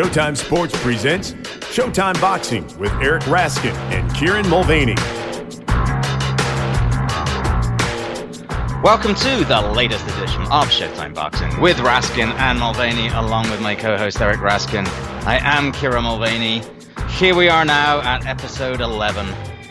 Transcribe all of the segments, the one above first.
Showtime Sports presents Showtime Boxing with Eric Raskin and Kieran Mulvaney. Welcome to the latest edition of Showtime Boxing with Raskin and Mulvaney, along with my co-host Eric Raskin. I am Kieran Mulvaney. Here we are now at episode 11.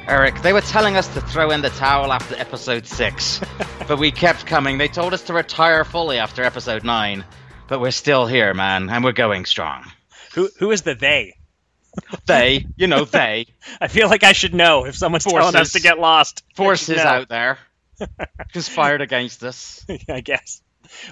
Eric, they were telling us to throw in the towel after episode 6, but we kept coming. They told us to retire fully after episode 9, but we're still here, man, and we're going strong. Who who is the they? They, you know, they. I feel like I should know if someone's telling us to get lost. Forces out there conspired against us. I guess.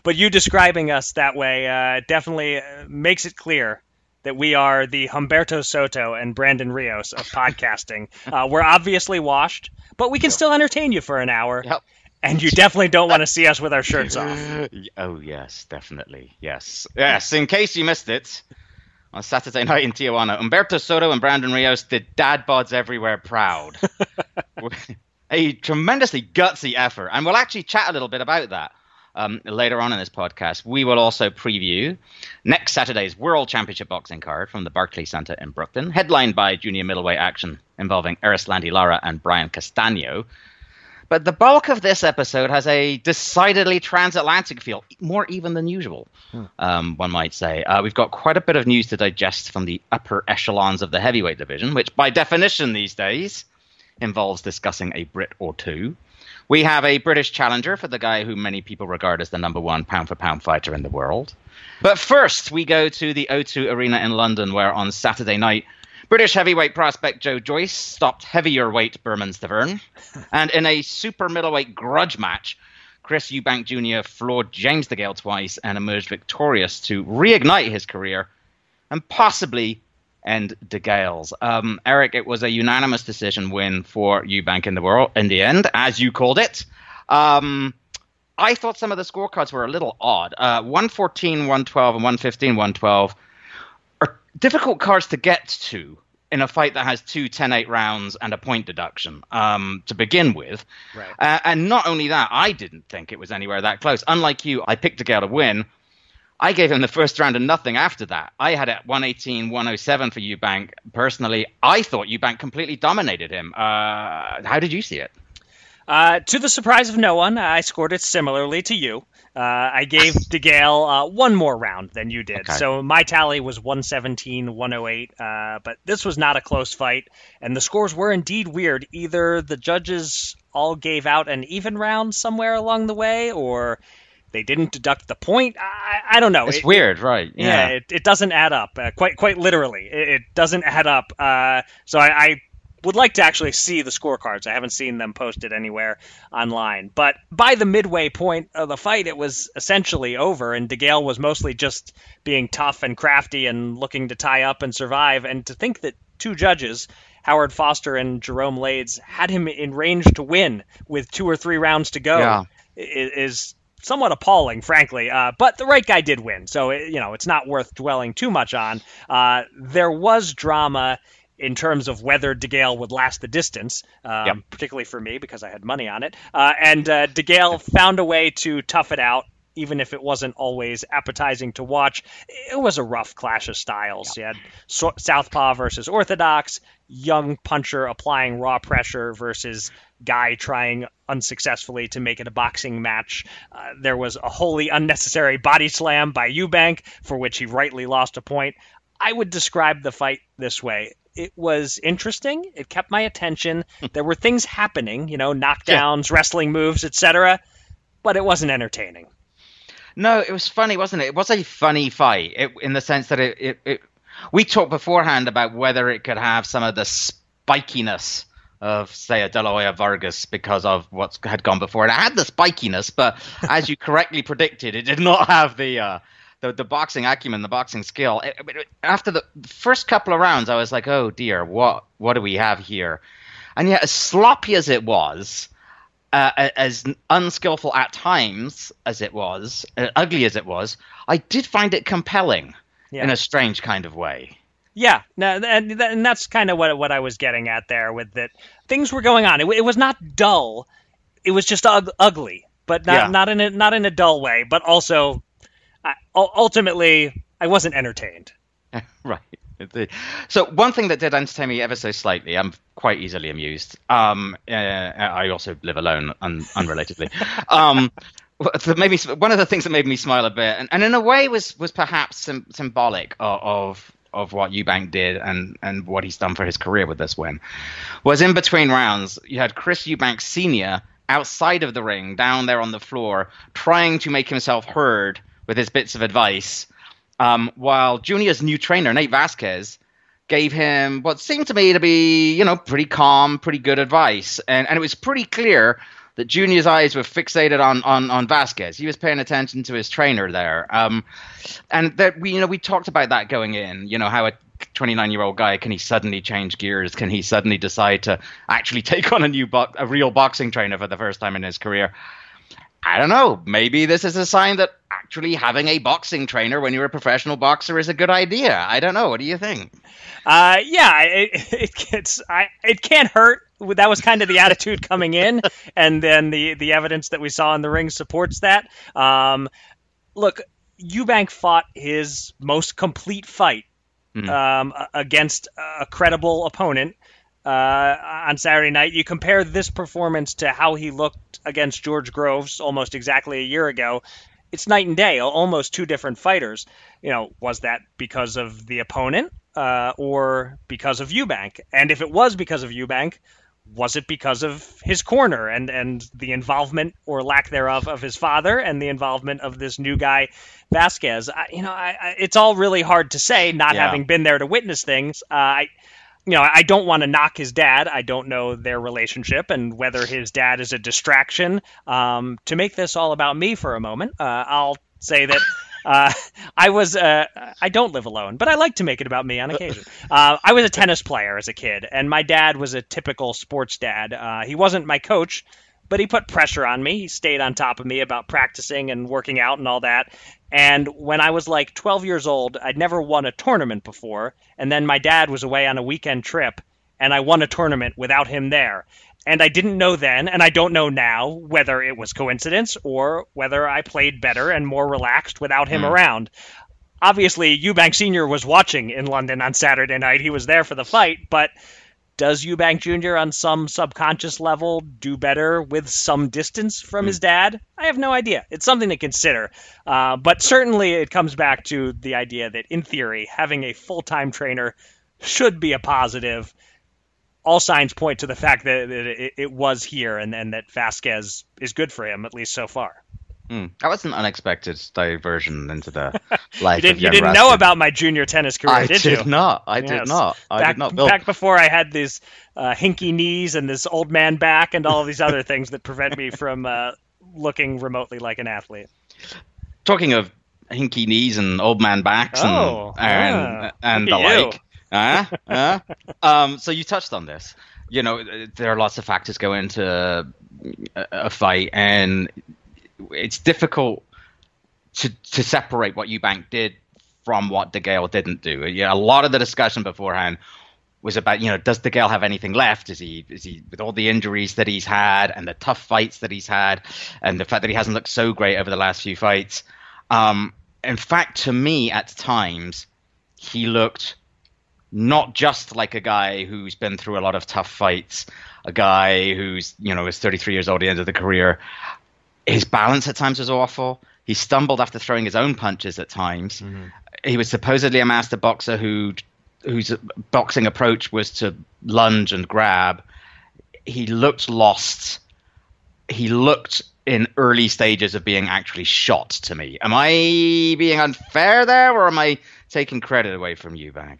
But you describing us that way uh, definitely uh, makes it clear that we are the Humberto Soto and Brandon Rios of podcasting. Uh, we're obviously washed, but we can still entertain you for an hour. Yep. And you definitely don't want to see us with our shirts off. Oh yes, definitely. Yes. Yes. In case you missed it, on Saturday night in Tijuana, Humberto Soto and Brandon Rios did dad bods everywhere proud. a tremendously gutsy effort, and we'll actually chat a little bit about that. Um, later on in this podcast, we will also preview next Saturday's World Championship boxing card from the Barclays Center in Brooklyn, headlined by junior middleweight action involving Erislandi Lara and Brian Castano. But the bulk of this episode has a decidedly transatlantic feel, more even than usual, um, one might say. Uh, we've got quite a bit of news to digest from the upper echelons of the heavyweight division, which by definition these days involves discussing a Brit or two. We have a British challenger for the guy who many people regard as the number one pound for pound fighter in the world. But first, we go to the O2 Arena in London, where on Saturday night, British heavyweight prospect Joe Joyce stopped heavier weight Bermane Stiverne. and in a super middleweight grudge match, Chris Eubank Jr. floored James DeGale twice and emerged victorious to reignite his career and possibly end DeGale's. Um, Eric, it was a unanimous decision win for Eubank in the world in the end, as you called it. Um, I thought some of the scorecards were a little odd. Uh, 114, 112, and 115, 112 are difficult cards to get to in a fight that has two 10-8 rounds and a point deduction um, to begin with. Right. Uh, and not only that, I didn't think it was anywhere that close. Unlike you, I picked DeGale to win. I gave him the first round and nothing after that. I had it 118, 107 for Eubank. Personally, I thought Eubank completely dominated him. Uh, how did you see it? Uh, to the surprise of no one, I scored it similarly to you. Uh, I gave DeGale uh, one more round than you did. Okay. So my tally was 117, 108. Uh, but this was not a close fight, and the scores were indeed weird. Either the judges all gave out an even round somewhere along the way, or they didn't deduct the point. I, I don't know. It's It- weird, right? yeah, it, it doesn't add up. Uh, quite quite literally, it, it doesn't add up. Uh, so I, I would like to actually see the scorecards. I haven't seen them posted anywhere online. But by the midway point of the fight, it was essentially over, and DeGale was mostly just being tough and crafty and looking to tie up and survive. And to think that two judges. Howard Foster and Jerome Lades had him in range to win with two or three rounds to go Yeah. is somewhat appalling, frankly. Uh, but the right guy did win, so it, you know it's not worth dwelling too much on. Uh, there was drama in terms of whether DeGale would last the distance, um, Yep. particularly for me because I had money on it. Uh, and uh, DeGale found a way to tough it out. Even if it wasn't always appetizing to watch, it was a rough clash of styles. You had so- Southpaw versus Orthodox, young puncher applying raw pressure versus guy trying unsuccessfully to make it a boxing match. Uh, there was a wholly unnecessary body slam by Eubank, for which he rightly lost a point. I would describe the fight this way. It was interesting. It kept my attention. There were things happening, you know, knockdowns, wrestling moves, etc., but it wasn't entertaining. No, it was funny, wasn't it? It was a funny fight it, in the sense that it, it, it. We talked beforehand about whether it could have some of the spikiness of, say, a De La Hoya Vargas because of what had gone before. And it had the spikiness, but as you correctly predicted, it did not have the. Uh, the, the boxing acumen, the boxing skill. After the first couple of rounds, I was like, "Oh dear, what what do we have here?" And yet, as sloppy as it was, uh, as unskillful at times as it was, uh, ugly as it was, I did find it compelling Yeah. in a strange kind of way. Yeah, no, and, and that's kind of what what I was getting at there with that. Things were going on. It, it was not dull. It was just ug- ugly, but not Yeah. not in a not in a dull way. But also, I, ultimately, I wasn't entertained. right. So one thing that did entertain me ever so slightly, I'm quite easily amused. Um, uh, I also live alone, un- unrelatedly. um, maybe one of the things that made me smile a bit, and, and in a way was was perhaps sim- symbolic of, of of what Eubank did and and what he's done for his career with this win, was in between rounds you had Chris Eubank Senior outside of the ring, down there on the floor, trying to make himself heard with his bits of advice um, while Junior's new trainer, Nate Vasquez, gave him what seemed to me to be, you know, pretty calm, pretty good advice. And, and it was pretty clear that Junior's eyes were fixated on, on, on Vasquez. He was paying attention to his trainer there. Um, and that we, you know, we talked about that going in, you know, how a 29 year old guy can he suddenly change gears? Can he suddenly decide to actually take on a new, bo- a real boxing trainer for the first time in his career? I don't know. Maybe this is a sign that actually having a boxing trainer when you're a professional boxer is a good idea. I don't know. What do you think? Uh, yeah, it, it gets. I, it can't hurt. That was kind of the attitude coming in, and then the the evidence that we saw in the ring supports that. Um, look, Eubank fought his most complete fight mm-hmm. um, against a credible opponent uh, on Saturday night. You compare this performance to how he looked against George Groves almost exactly a year ago. It's night and day, almost two different fighters. You know, was that because of the opponent uh, or because of Eubank? And if it was because of Eubank, was it because of his corner and, and the involvement or lack thereof of his father and the involvement of this new guy, Vasquez? I, you know, I, I, it's all really hard to say, not yeah. having been there to witness things. Uh, I you know, I don't want to knock his dad. I don't know their relationship and whether his dad is a distraction. Um, to make this all about me for a moment, uh, I'll say that. Uh, I was uh, I don't live alone, but I like to make it about me on occasion. Uh, I was a tennis player as a kid, and my dad was a typical sports dad. Uh, he wasn't my coach, but he put pressure on me. He stayed on top of me about practicing and working out and all that. And when I was like 12 years old, I'd never won a tournament before. And then my dad was away on a weekend trip, and I won a tournament without him there. And I didn't know then, and I don't know now, whether it was coincidence or whether I played better and more relaxed without him mm. around. Obviously, Eubank Sr. was watching in London on Saturday night. He was there for the fight, but does Eubank Jr. on some subconscious level do better with some distance from mm. his dad? I have no idea. It's something to consider. Uh, but certainly it comes back to the idea that, in theory, having a full time trainer should be a positive. All signs point to the fact that it, it was here and, and that Vasquez is good for him, at least so far. Mm. That was an unexpected diversion into the life. you, did, you didn't know about my junior tennis career, I did, did you? Not. I yes. did not. I back, did not. Bill. Back before I had these uh, hinky knees and this old man back and all these other things that prevent me from uh, looking remotely like an athlete. Talking of hinky knees and old man backs oh, and and, and the you. like. Uh, uh, um, so you touched on this. You know, there are lots of factors go into a, a fight, and it's difficult to to separate what Eubank did from what DeGale didn't do. Yeah, a lot of the discussion beforehand was about you know does DeGale have anything left? Is he is he with all the injuries that he's had and the tough fights that he's had and the fact that he hasn't looked so great over the last few fights? Um, in fact, to me, at times he looked not just like a guy who's been through a lot of tough fights, a guy who's you know is 33 years old at the end of the career, his balance at times was awful. He stumbled after throwing his own punches at times. Mm-hmm. He was supposedly a master boxer who whose boxing approach was to lunge and grab. He looked lost. He looked in early stages of being actually shot to me. Am I being unfair there, or am I taking credit away from Eubank?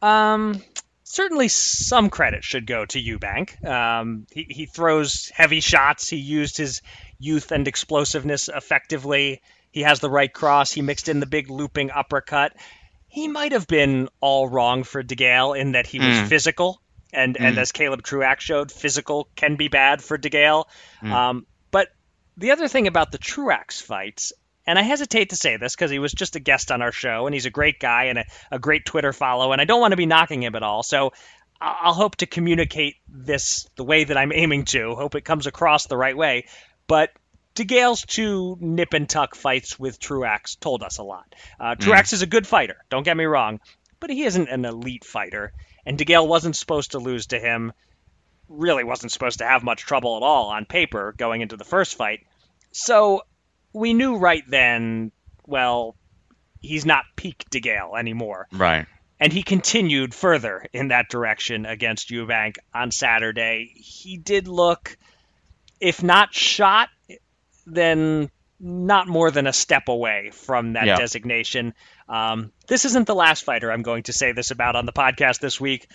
Um, certainly some credit should go to Eubank. Um, he, he throws heavy shots. He used his youth and explosiveness effectively. He has the right cross. He mixed in the big looping uppercut. He might have been all wrong for DeGale in that he was mm. physical, and mm. and hmm. as Caleb Truax showed, physical can be bad for DeGale. Mm. Um, but the other thing about the Truax fights, and I hesitate to say this because he was just a guest on our show, and he's a great guy and a, a great Twitter follow, and I don't want to be knocking him at all. So I'll hope to communicate this the way that I'm aiming to. Hope it comes across the right way. But DeGale's two nip and tuck fights with Truax told us a lot. Uh, Truax mm. is a good fighter, don't get me wrong, but he isn't an elite fighter, and DeGale wasn't supposed to lose to him. Really wasn't supposed to have much trouble at all on paper going into the first fight. So we knew right then, well, he's not peak DeGale anymore. Right. And he continued further in that direction against Eubank on Saturday. He did look, if not shot, then not more than a step away from that yeah. designation. Um, this isn't the last fighter I'm going to say this about on the podcast this week,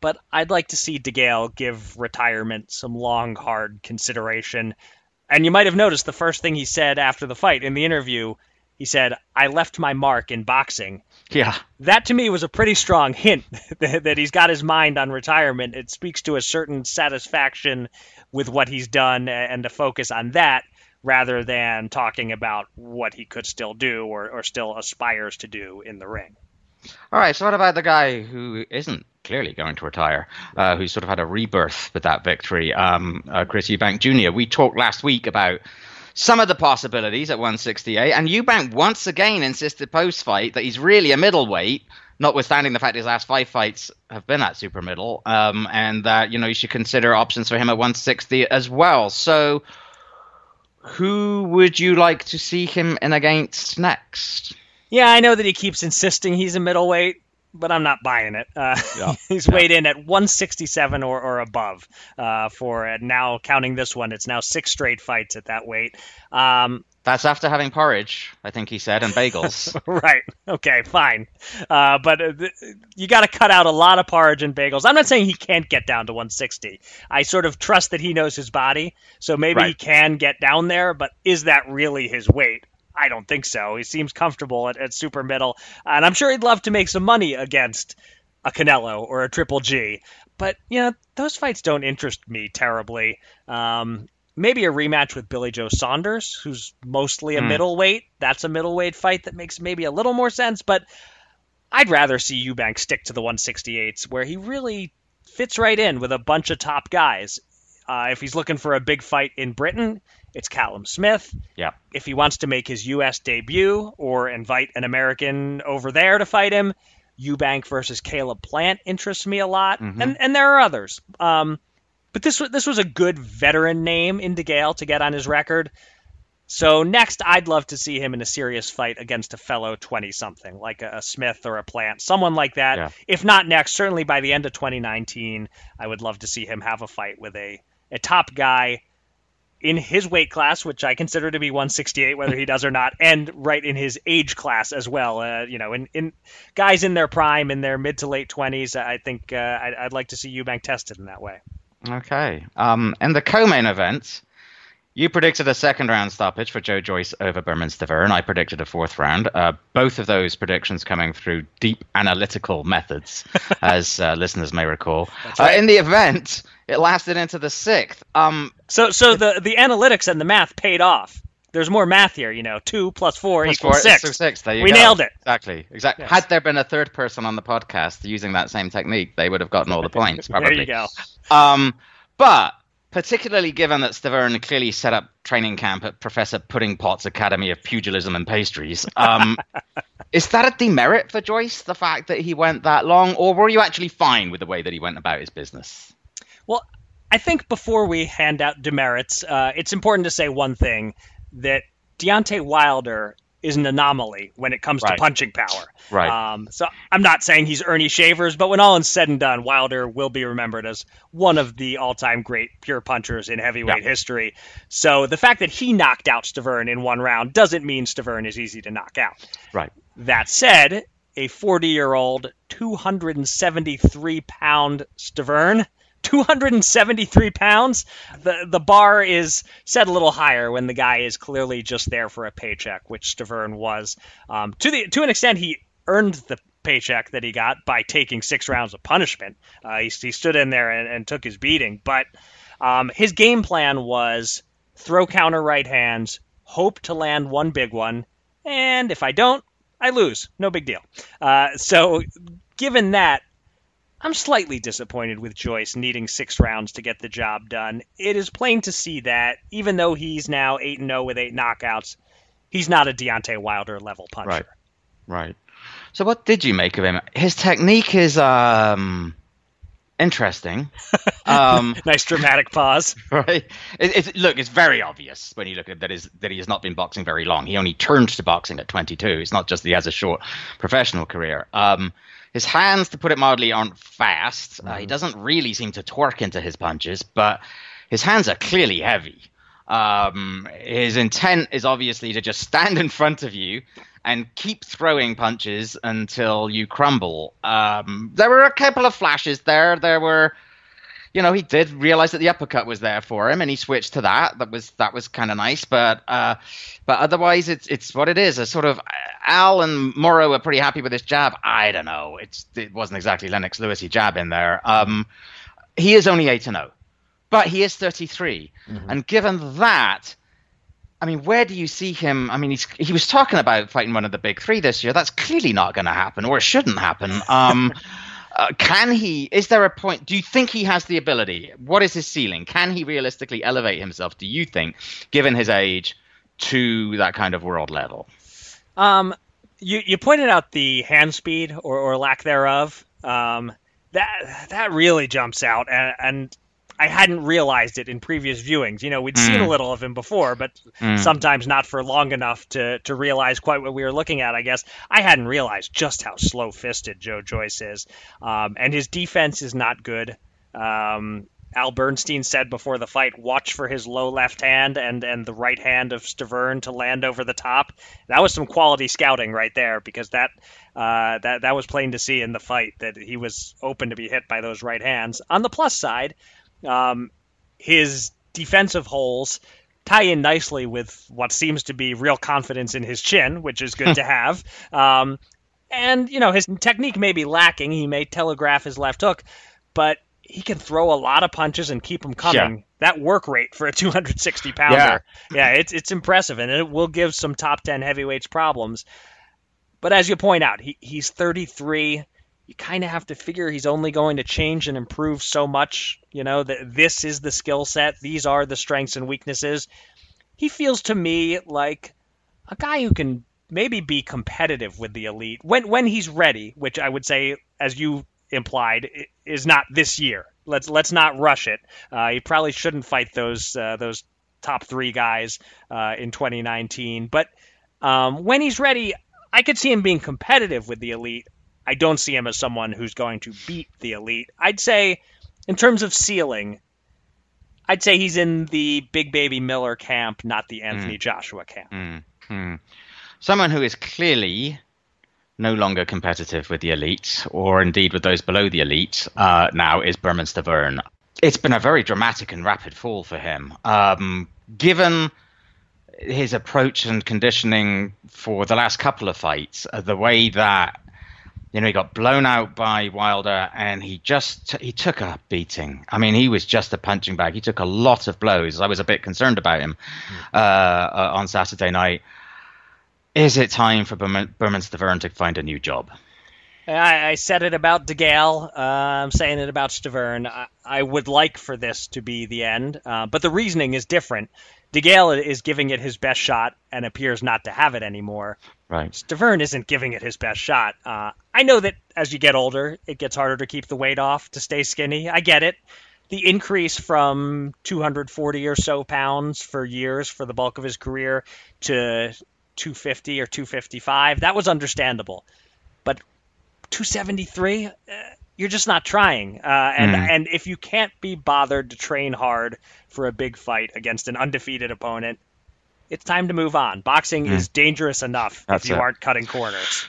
but I'd like to see DeGale give retirement some long, hard consideration. And you might have noticed the first thing he said after the fight in the interview he said, I left my mark in boxing. Yeah. That to me was a pretty strong hint that he's got his mind on retirement. It speaks to a certain satisfaction with what he's done and to focus on that rather than talking about what he could still do or, or still aspires to do in the ring. All right, so what about the guy who isn't clearly going to retire, uh, who sort of had a rebirth with that victory, um, uh, Chris Eubank Jr.? We talked last week about some of the possibilities at 168. And Eubank once again insisted post fight that he's really a middleweight, notwithstanding the fact his last five fights have been at super middle, um, and that you know you should consider options for him at 160 as well. So, who would you like to see him in against next? Yeah, I know that he keeps insisting he's a middleweight but I'm not buying it. Uh, yeah. he's weighed in at 167 or, or above uh, for uh, now counting this one. It's now six straight fights at that weight. Um, That's after having porridge, I think he said, and bagels. right. Okay. Fine. Uh, but uh, th- you got to cut out a lot of porridge and bagels. I'm not saying he can't get down to 160. I sort of trust that he knows his body, so maybe right. he can get down there. But is that really his weight? I don't think so. He seems comfortable at, at super middle, and I'm sure he'd love to make some money against a Canelo or a Triple G. But you know, those fights don't interest me terribly. Um, maybe a rematch with Billy Joe Saunders, who's mostly a mm. middleweight. That's a middleweight fight that makes maybe a little more sense. But I'd rather see Eubank stick to the 168s, where he really fits right in with a bunch of top guys. Uh, if he's looking for a big fight in Britain, it's Callum Smith. Yeah. If he wants to make his U.S. debut or invite an American over there to fight him, Eubank versus Caleb Plant interests me a lot, mm-hmm. and and there are others. Um, but this this was a good veteran name in DeGale to get on his record. So next, I'd love to see him in a serious fight against a fellow 20 something, like a, a, Smith or a Plant, someone like that. Yeah. If not next, certainly by the end of 2019, I would love to see him have a fight with a, a top guy in his weight class, which I consider to be 168, whether he does or not, and right in his age class as well. Uh, you know, in, in guys in their prime, in their mid to late 20s, I think uh, I'd, I'd, like to see Eubank tested in that way. Okay. Um, in the co-main event, you predicted a second round stoppage for Joe Joyce over Bermane Stiverne. I predicted a fourth round. Uh, both of those predictions coming through deep analytical methods, as uh, listeners may recall. Right. Uh, in the event, it lasted into the sixth. Um, so so the the analytics and the math paid off. There's more math here, you know. Two plus four plus equals four, six. six. There you we go. nailed it. Exactly. Exactly. Yes. Had there been a third person on the podcast using that same technique, they would have gotten all the points. Probably. there you go. Um, but particularly given that Stiverne clearly set up training camp at Professor Pudding Pot's Academy of Pugilism and Pastries. Um, is that a demerit for Joyce, the fact that he went that long, or were you actually fine with the way that he went about his business? Well, I think before we hand out demerits, uh, it's important to say one thing that Deontay Wilder is an anomaly when it comes right. to punching power. Right. Um, so I'm not saying he's Ernie Shavers, but when all is said and done, Wilder will be remembered as one of the all-time great pure punchers in heavyweight yeah. history. So the fact that he knocked out Stiverne in one round doesn't mean Stiverne is easy to knock out. Right. That said, a 40-year-old, 273-pound Stiverne 273 pounds. The the bar is set a little higher when the guy is clearly just there for a paycheck, which Stiverne was. Um, to the to an extent, he earned the paycheck that he got by taking six rounds of punishment. Uh, he, he, stood in there and, and took his beating, but um, his game plan was throw counter right hands, hope to land one big one, and if I don't, I lose. No big deal. Uh, so, given that, I'm slightly disappointed with Joyce needing six rounds to get the job done. It is plain to see that even though he's now eight and zero with eight knockouts, he's not a Deontay Wilder level puncher. Right. Right. So what did you make of him? His technique is um interesting. Um, nice dramatic pause. Right. It, it's, look, it's very obvious when you look at that is that he has not been boxing very long. He only turned to boxing at 22. It's not just that he has a short professional career. Um, his hands, to put it mildly, aren't fast. Mm-hmm. Uh, he doesn't really seem to twerk into his punches, but his hands are clearly heavy. Um, his intent is obviously to just stand in front of you and keep throwing punches until you crumble. Um, there were a couple of flashes there. There were, you know, he did realize that the uppercut was there for him, and he switched to that. That was that was kind of nice, but uh, but otherwise, it's it's what it is. A sort of Al and Mauro are pretty happy with this jab. I don't know. It's it wasn't exactly Lennox Lewisy jab in there. Um, he is only eight and zero, oh, but he is 33, mm-hmm. and given that I mean, where do you see him? I mean, he's he was talking about fighting one of the big three this year. That's clearly not going to happen, or it shouldn't happen. Um, uh, can he? Is there a point? Do you think he has the ability? What is his ceiling? Can he realistically elevate himself? Do you think, given his age, to that kind of world level? Um, you you pointed out the hand speed or, or lack thereof. Um, that that really jumps out, and, and I hadn't realized it in previous viewings. You know, we'd mm. seen a little of him before, but mm. sometimes not for long enough to to realize quite what we were looking at. I guess I hadn't realized just how slow fisted Joe Joyce is, um, and his defense is not good. Um, Al Bernstein said before the fight, watch for his low left hand and and the right hand of Stiverne to land over the top. That was some quality scouting right there because that uh, that that was plain to see in the fight that he was open to be hit by those right hands. On the plus side, um, his defensive holes tie in nicely with what seems to be real confidence in his chin, which is good to have. Um, and you know his technique may be lacking. He may telegraph his left hook, but he can throw a lot of punches and keep them coming. Yeah. That work rate for a 260 pounder, yeah. yeah, it's it's impressive, and it will give some top 10 heavyweights problems. But as you point out, he, he's 33 you kind of have to figure he's only going to change and improve so much. You know, that this is the skill set, these are the strengths and weaknesses. He feels to me like a guy who can maybe be competitive with the elite when when he's ready, which I would say, as you implied, is not this year. Let's let's not rush it. Uh, he probably shouldn't fight those uh, those top three guys uh, in 2019, but um, when he's ready, I could see him being competitive with the elite. I don't see him as someone who's going to beat the elite. I'd say, in terms of ceiling, I'd say he's in the Big Baby Miller camp, not the Anthony mm. Joshua camp. Mm. Someone who is clearly no longer competitive with the elite, or indeed with those below the elite, uh, now is Bermane Stiverne. It's been a very dramatic and rapid fall for him. Um, given his approach and conditioning for the last couple of fights, uh, the way that you know, he got blown out by Wilder, and he just he took a beating. I mean, he was just a punching bag. He took a lot of blows. I was a bit concerned about him uh, uh, on Saturday night. Is it time for Bermane Stiverne to find a new job? I, I said it about DeGale. Uh, I'm saying it about Stiverne. I, I, would like for this to be the end, uh, but the reasoning is different. DeGale is giving it his best shot and appears not to have it anymore. Right. Stiverne isn't giving it his best shot. Uh, I know that as you get older, it gets harder to keep the weight off to stay skinny. I get it. The increase from 240 or so pounds for years for the bulk of his career to 250 or 255, that was understandable. But 273, uh, you're just not trying. Uh, and mm. and if you can't be bothered to train hard for a big fight against an undefeated opponent, it's time to move on. Boxing mm. is dangerous enough That's if you it. aren't cutting corners.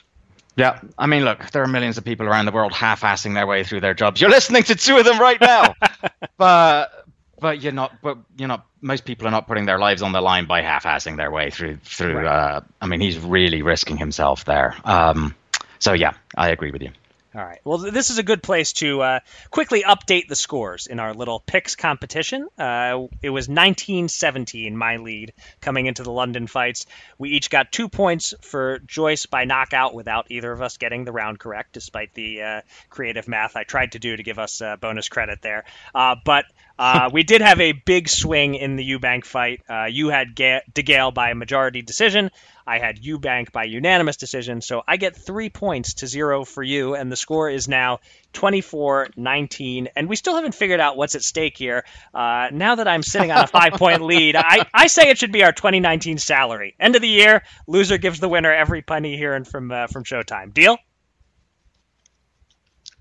Yeah, I mean, look, there are millions of people around the world half-assing their way through their jobs. You're listening to two of them right now, but but you're not. But you're not. Most people are not putting their lives on the line by half-assing their way through through. Right. Uh, I mean, he's really risking himself there. Um, so yeah, I agree with you. All right. Well, this is a good place to uh, quickly update the scores in our little picks competition. Uh, it was 19-17, my lead coming into the London fights. We each got two points for Joyce by knockout without either of us getting the round correct, despite the uh, creative math I tried to do to give us uh, bonus credit there. Uh, but uh, we did have a big swing in the Eubank fight. you had Ga- DeGale by a majority decision. I had Eubank by unanimous decision, so I get three points to zero for you, and the score is now 24 19. And we still haven't figured out what's at stake here. Uh, now that I'm sitting on a five point lead, I, I say it should be our 2019 salary. End of the year, loser gives the winner every penny hearing from, uh, from Showtime. Deal?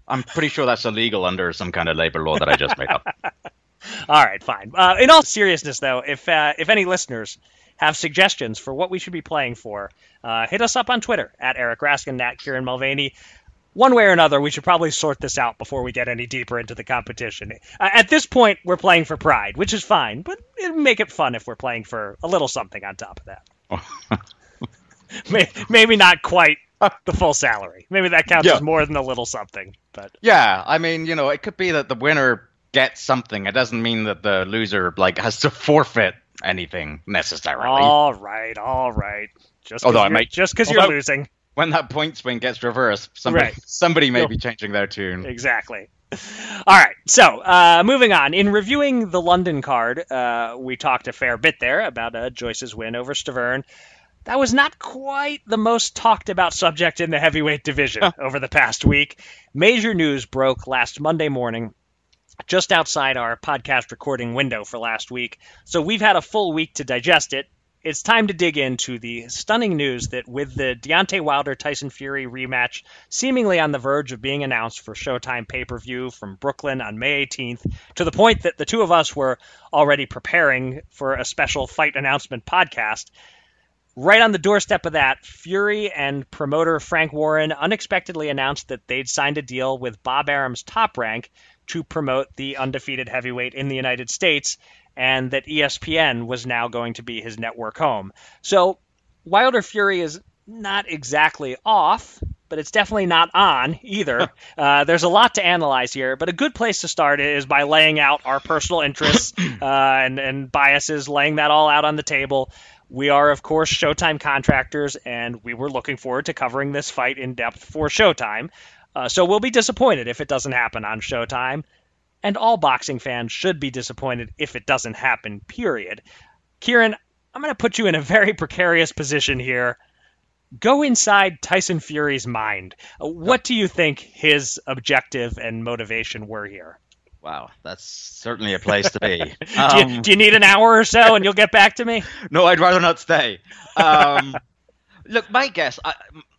I'm pretty sure that's illegal under some kind of labor law that I just made up. all right, fine. Uh, in all seriousness, though, if uh, if any listeners have suggestions for what we should be playing for, uh, hit us up on Twitter at Eric Raskin, at Kieran Mulvaney. One way or another, we should probably sort this out before we get any deeper into the competition. Uh, at this point, we're playing for pride, which is fine, but it'll make it fun if we're playing for a little something on top of that. Maybe not quite the full salary. Maybe that counts yeah. as more than a little something. But yeah, I mean, you know, it could be that the winner gets something. It doesn't mean that the loser like has to forfeit anything necessarily. All right, all right. Just although I might just because you're losing. When that point swing gets reversed, somebody right. somebody may You'll, be changing their tune. Exactly. All right, so uh, moving on. In reviewing the London card, uh, we talked a fair bit there about uh, Joyce's win over Stiverne. That was not quite the most talked about subject in the heavyweight division over the past week. Major news broke last Monday morning just outside our podcast recording window for last week. So we've had a full week to digest it. It's time to dig into the stunning news that with the Deontay Wilder Tyson Fury rematch seemingly on the verge of being announced for Showtime pay per view from Brooklyn on May 18th, to the point that the two of us were already preparing for a special fight announcement podcast. Right on the doorstep of that, Fury and promoter Frank Warren unexpectedly announced that they'd signed a deal with Bob Arum's top rank to promote the undefeated heavyweight in the United States, and that ESPN was now going to be his network home. So Wilder Fury is not exactly off, but it's definitely not on either. uh, there's a lot to analyze here, but a good place to start is by laying out our personal interests uh, and, and biases, laying that all out on the table. We are, of course, Showtime contractors, and we were looking forward to covering this fight in depth for Showtime. Uh, so we'll be disappointed if it doesn't happen on Showtime, and all boxing fans should be disappointed if it doesn't happen, period. Kieran, I'm going to put you in a very precarious position here. Go inside Tyson Fury's mind. Uh, what do you think his objective and motivation were here? Wow, that's certainly a place to be. Um, do, you, do, you, need an hour or so and you'll get back to me? No, I'd rather not stay. Um, look, my guess, I,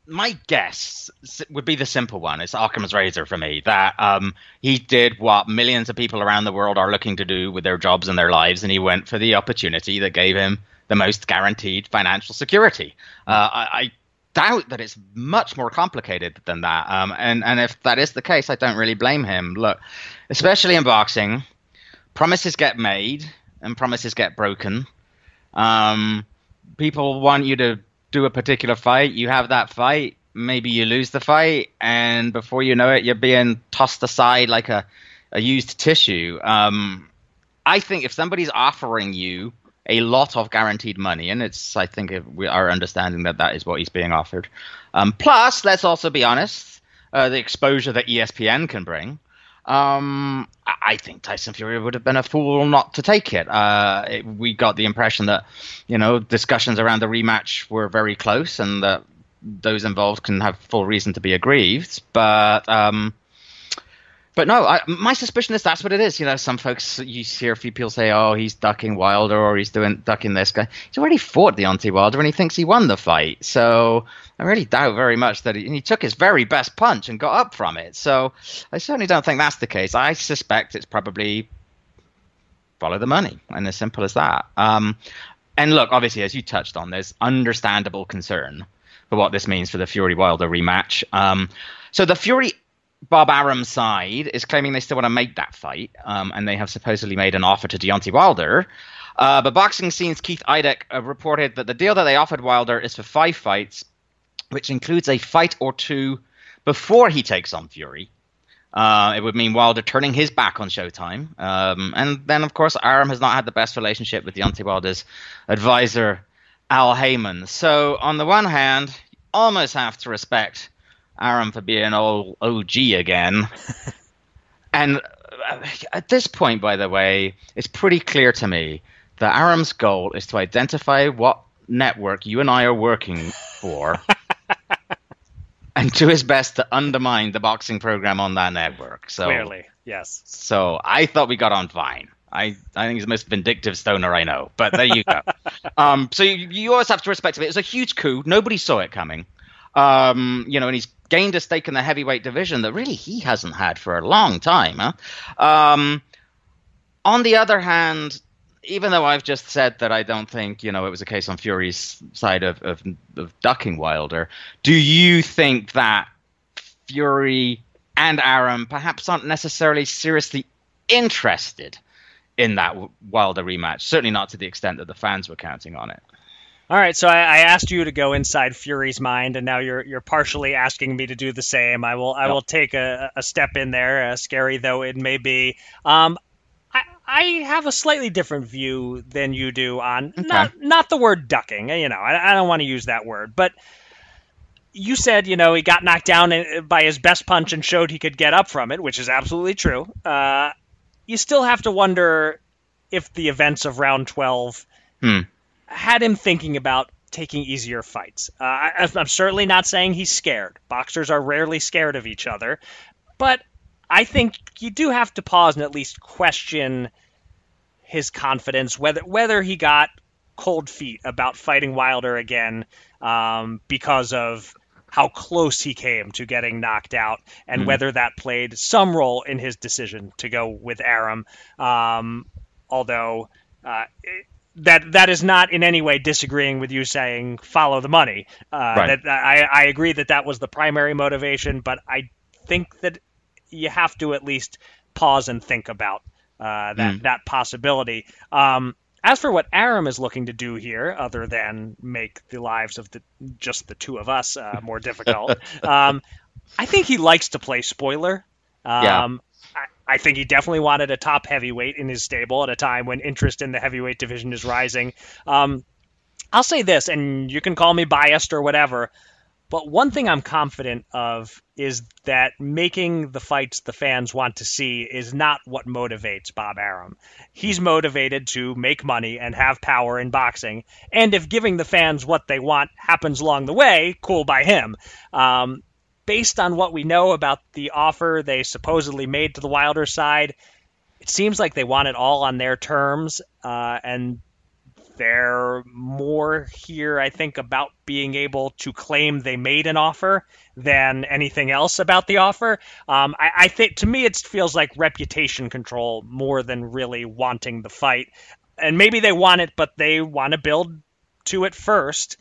my guess would be the simple one. It's Occam's razor for me that um, he did what millions of people around the world are looking to do with their jobs and their lives, and he went for the opportunity that gave him the most guaranteed financial security. Uh, I, I, doubt that it's much more complicated than that. Um, and and if that is the case, I don't really blame him. Look, especially in boxing, promises get made and promises get broken. Um, people want you to do a particular fight, you have that fight, maybe you lose the fight, and before you know it, you're being tossed aside like a, a used tissue. Um, I think if somebody's offering you a lot of guaranteed money, and it's, I think, we understanding that that is what he's being offered. Um, plus, let's also be honest, uh, the exposure that ESPN can bring. Um, I think Tyson Fury would have been a fool not to take it. Uh, it. We got the impression that, you know, discussions around the rematch were very close and that those involved can have full reason to be aggrieved. But um, but no, I, my suspicion is that's what it is. You know, some folks you hear a few people say, "Oh, he's ducking Wilder," or "He's doing ducking this guy." He's already fought Deontay Wilder, and he thinks he won the fight. So I really doubt very much that he, he took his very best punch and got up from it. So I certainly don't think that's the case. I suspect it's probably follow the money, and as simple as that. Um, and look, obviously, as you touched on, there's understandable concern for what this means for the Fury Wilder rematch. Um, so the Fury Bob Arum's side is claiming they still want to make that fight, um, and they have supposedly made an offer to Deontay Wilder. Uh, but Boxing Scene's Keith Idec uh, reported that the deal that they offered Wilder is for five fights, which includes a fight or two before he takes on Fury. Uh, it would mean Wilder turning his back on Showtime. Um, and then, of course, Arum has not had the best relationship with Deontay Wilder's advisor, Al Haymon. So, on the one hand, you almost have to respect Arum for being all OG again. and uh, at this point, by the way, it's pretty clear to me that Arum's goal is to identify what network you and I are working for and do his best to undermine the boxing program on that network. So Clearly, yes. So I thought we got on fine. I, I think he's the most vindictive stoner I know. But there you go. um, so you, you always have to respect it. It was a huge coup. Nobody saw it coming. Um, you know, and he's gained a stake in the heavyweight division that really he hasn't had for a long time. Huh? Um, on the other hand, even though I've just said that I don't think you know it was a case on Fury's side of, of, of ducking Wilder, do you think that Fury and Arum perhaps aren't necessarily seriously interested in that Wilder rematch? Certainly not to the extent that the fans were counting on it. All right, so I, I, asked you to go inside Fury's mind, and now you're you're partially asking me to do the same. I will I yep. will take a, a step in there, uh, scary though it may be. Um, I I have a slightly different view than you do on okay. not not the word ducking. You know, I, I don't want to use that word, but you said you know he got knocked down uh, by his best punch and showed he could get up from it, which is absolutely true. Uh, you still have to wonder if the events of round twelve. Hmm had him thinking about taking easier fights. Uh, I, I'm certainly not saying he's scared. Boxers are rarely scared of each other, but I think you do have to pause and at least question his confidence, whether whether he got cold feet about fighting Wilder again um, because of how close he came to getting knocked out, and mm. whether that played some role in his decision to go with Arum. Um, although uh, it, that that is not in any way disagreeing with you saying follow the money. Uh, right. That I, I agree that that was the primary motivation, but I think that you have to at least pause and think about uh, that mm. that possibility. Um, as for what Arum is looking to do here, other than make the lives of the just the two of us uh, more difficult, um, I think he likes to play spoiler. Um, yeah. I think he definitely wanted a top heavyweight in his stable at a time when interest in the heavyweight division is rising. Um, I'll say this, and you can call me biased or whatever, but one thing I'm confident of is that making the fights the fans want to see is not what motivates Bob Arum. He's motivated to make money and have power in boxing, and if giving the fans what they want happens along the way, cool by him. Um, based on what we know about the offer they supposedly made to the Wilder side, it seems like they want it all on their terms, uh, and they're more here, I think, about being able to claim they made an offer than anything else about the offer. Um, I, I think, to me, it feels like reputation control more than really wanting the fight. And maybe they want it, but they want to build to it first.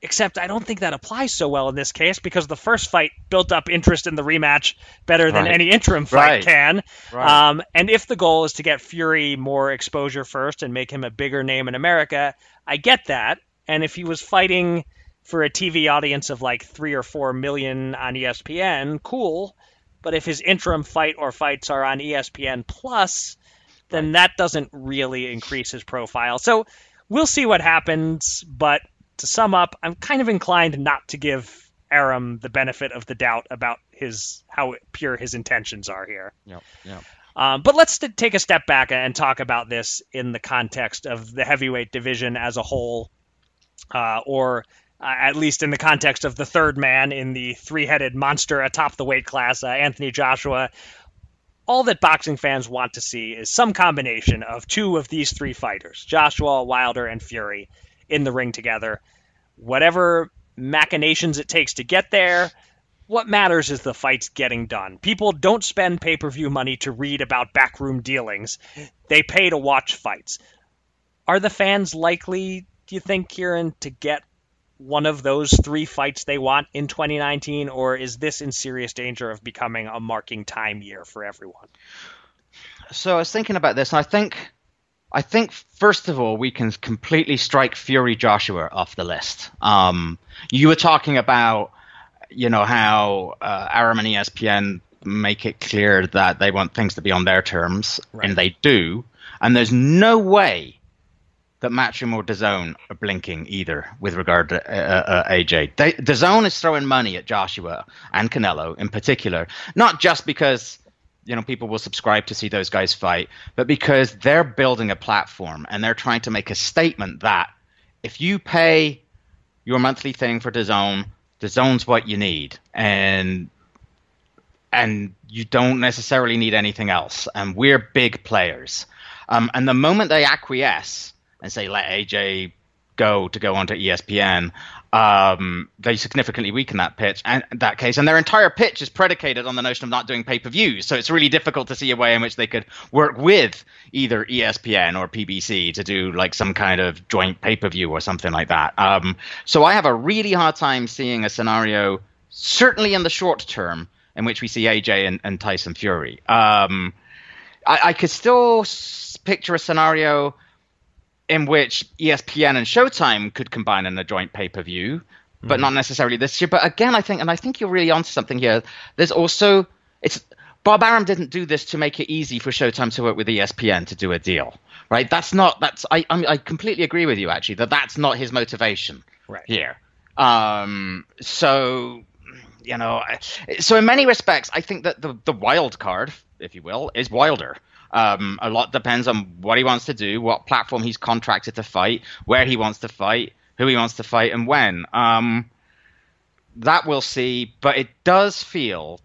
Except I don't think that applies so well in this case because the first fight built up interest in the rematch better than right. any interim fight right. can. Right. Um, and if the goal is to get Fury more exposure first and make him a bigger name in America, I get that. And if he was fighting for a TV audience of like three or four million on ESPN, cool. But if his interim fight or fights are on ESPN Plus, then that doesn't really increase his profile. So we'll see what happens. But to sum up, I'm kind of inclined not to give Arum the benefit of the doubt about his how pure his intentions are here. Yep. Yep. Um, but let's t- take a step back and talk about this in the context of the heavyweight division as a whole, uh, or uh, at least in the context of the third man in the three-headed monster atop the weight class, uh, Anthony Joshua. All that boxing fans want to see is some combination of two of these three fighters, Joshua, Wilder, and Fury, in the ring together. Whatever machinations it takes to get there, what matters is the fights getting done. People don't spend pay per view money to read about backroom dealings, they pay to watch fights. Are the fans likely, do you think, Kieran, to get one of those three fights they want in 2019, or is this in serious danger of becoming a marking time year for everyone? So I was thinking about this, and I think I think first of all we can completely strike Fury Joshua off the list. Um, you were talking about you know how uh, Arum and ESPN make it clear that they want things to be on their terms, Right. and they do. And there's no way that Matchroom or DAZN are blinking either with regard to uh, uh, AJ. They, DAZN is throwing money at Joshua and Canelo in particular, not just because you know people will subscribe to see those guys fight, but because they're building a platform and they're trying to make a statement that if you pay your monthly thing for DAZN, DAZN's what you need, and and you don't necessarily need anything else. And we're big players. Um, and the moment they acquiesce and say, let AJ go to go onto ESPN, um, they significantly weaken that pitch and that case. And their entire pitch is predicated on the notion of not doing pay per views. So it's really difficult to see a way in which they could work with either ESPN or PBC to do like some kind of joint pay per view or something like that. Um, so I have a really hard time seeing a scenario, certainly in the short term, in which we see AJ and, and Tyson Fury. Um, I, I could still picture a scenario in which ESPN and Showtime could combine in a joint pay per view, but not necessarily this year. But again, I think, and I think you're really onto something here. There's also it's Bob Arum didn't do this to make it easy for Showtime to work with ESPN to do a deal, right? That's not that's I I, mean, I completely agree with you actually that that's not his motivation Right. here. Um, so you know, so in many respects, I think that the the wild card, if you will, is Wilder. Um, a lot depends on what he wants to do, what platform he's contracted to fight, where he wants to fight, who he wants to fight, and when. Um, that we'll see, but it does feel,